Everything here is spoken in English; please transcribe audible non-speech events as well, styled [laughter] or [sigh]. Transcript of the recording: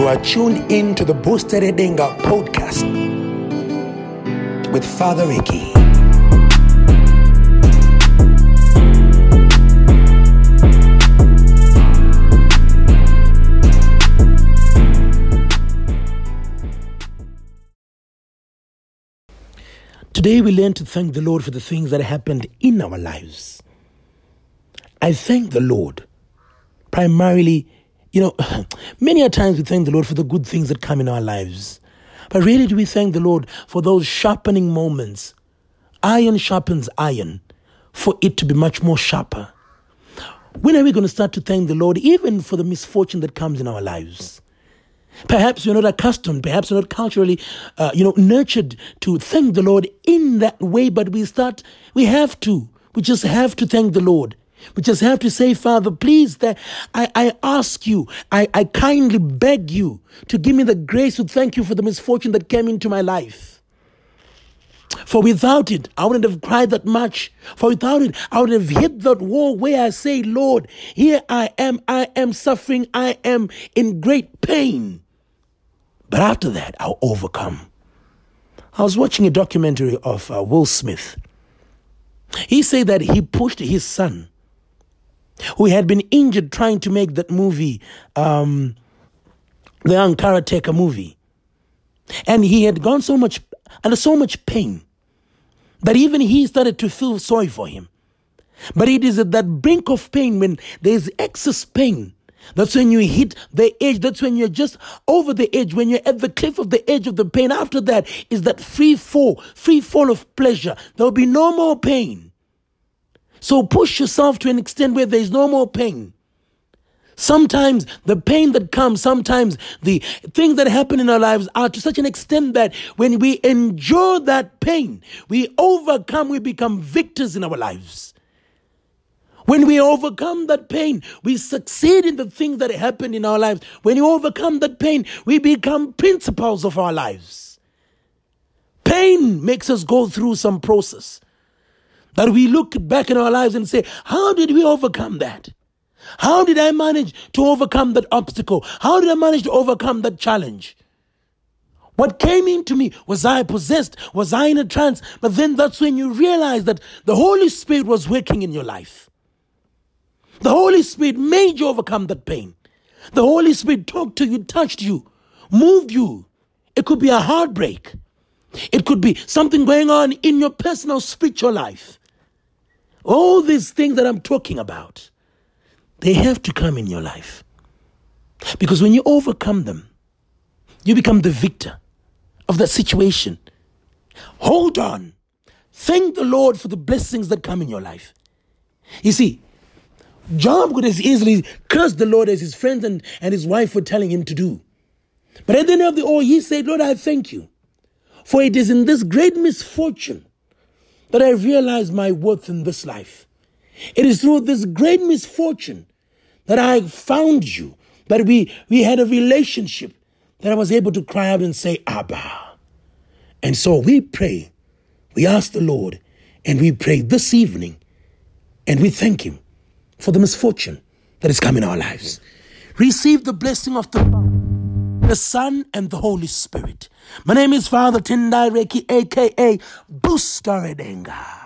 You are tuned in to the Booster Edenga podcast with Father Ricky. Today we learn to thank the Lord for the things that happened in our lives. I thank the Lord primarily, you know, [sighs] many a times we thank the Lord for the good things that come in our lives. But really, do we thank the Lord for those sharpening moments? Iron sharpens iron for it to be much more sharper. When are we going to start to thank the Lord even for the misfortune that comes in our lives? Perhaps we're not accustomed, perhaps we're not culturally, uh, you know, nurtured to thank the Lord in that way, but we start, we have to. We just have to thank the Lord. We just have to say, Father, please, that I, I ask you, I, I kindly beg you to give me the grace to thank you for the misfortune that came into my life. For without it, I wouldn't have cried that much. For without it, I would have hit that wall where I say, Lord, here I am, I am suffering, I am in great pain. But after that, I'll overcome. I was watching a documentary of uh, Will Smith. He said that he pushed his son who had been injured trying to make that movie, um, the young karateka movie. And he had gone so much under so much pain that even he started to feel sorry for him. But it is at that brink of pain when there is excess pain. That's when you hit the edge. That's when you're just over the edge. When you're at the cliff of the edge of the pain. After that is that free fall, free fall of pleasure. There will be no more pain. So push yourself to an extent where there is no more pain. Sometimes the pain that comes, sometimes the things that happen in our lives are to such an extent that when we endure that pain, we overcome, we become victors in our lives. When we overcome that pain, we succeed in the things that happen in our lives. When you overcome that pain, we become principals of our lives. Pain makes us go through some process. That we look back in our lives and say, How did we overcome that? How did I manage to overcome that obstacle? How did I manage to overcome that challenge? What came into me? Was I possessed? Was I in a trance? But then that's when you realize that the Holy Spirit was working in your life. The Holy Spirit made you overcome that pain. The Holy Spirit talked to you, touched you, moved you. It could be a heartbreak. It could be something going on in your personal spiritual life. All these things that I'm talking about, they have to come in your life. Because when you overcome them, you become the victor of that situation. Hold on. Thank the Lord for the blessings that come in your life. You see, Job could as easily curse the Lord as his friends and, and his wife were telling him to do. But at the end of the all, he said, Lord, I thank you. For it is in this great misfortune that I realized my worth in this life. It is through this great misfortune that I found you, that we, we had a relationship, that I was able to cry out and say, Abba. And so we pray, we ask the Lord, and we pray this evening, and we thank Him for the misfortune that has come in our lives. Receive the blessing of the the Son, and the Holy Spirit. My name is Father Tindai Reiki, aka Booster Edenga.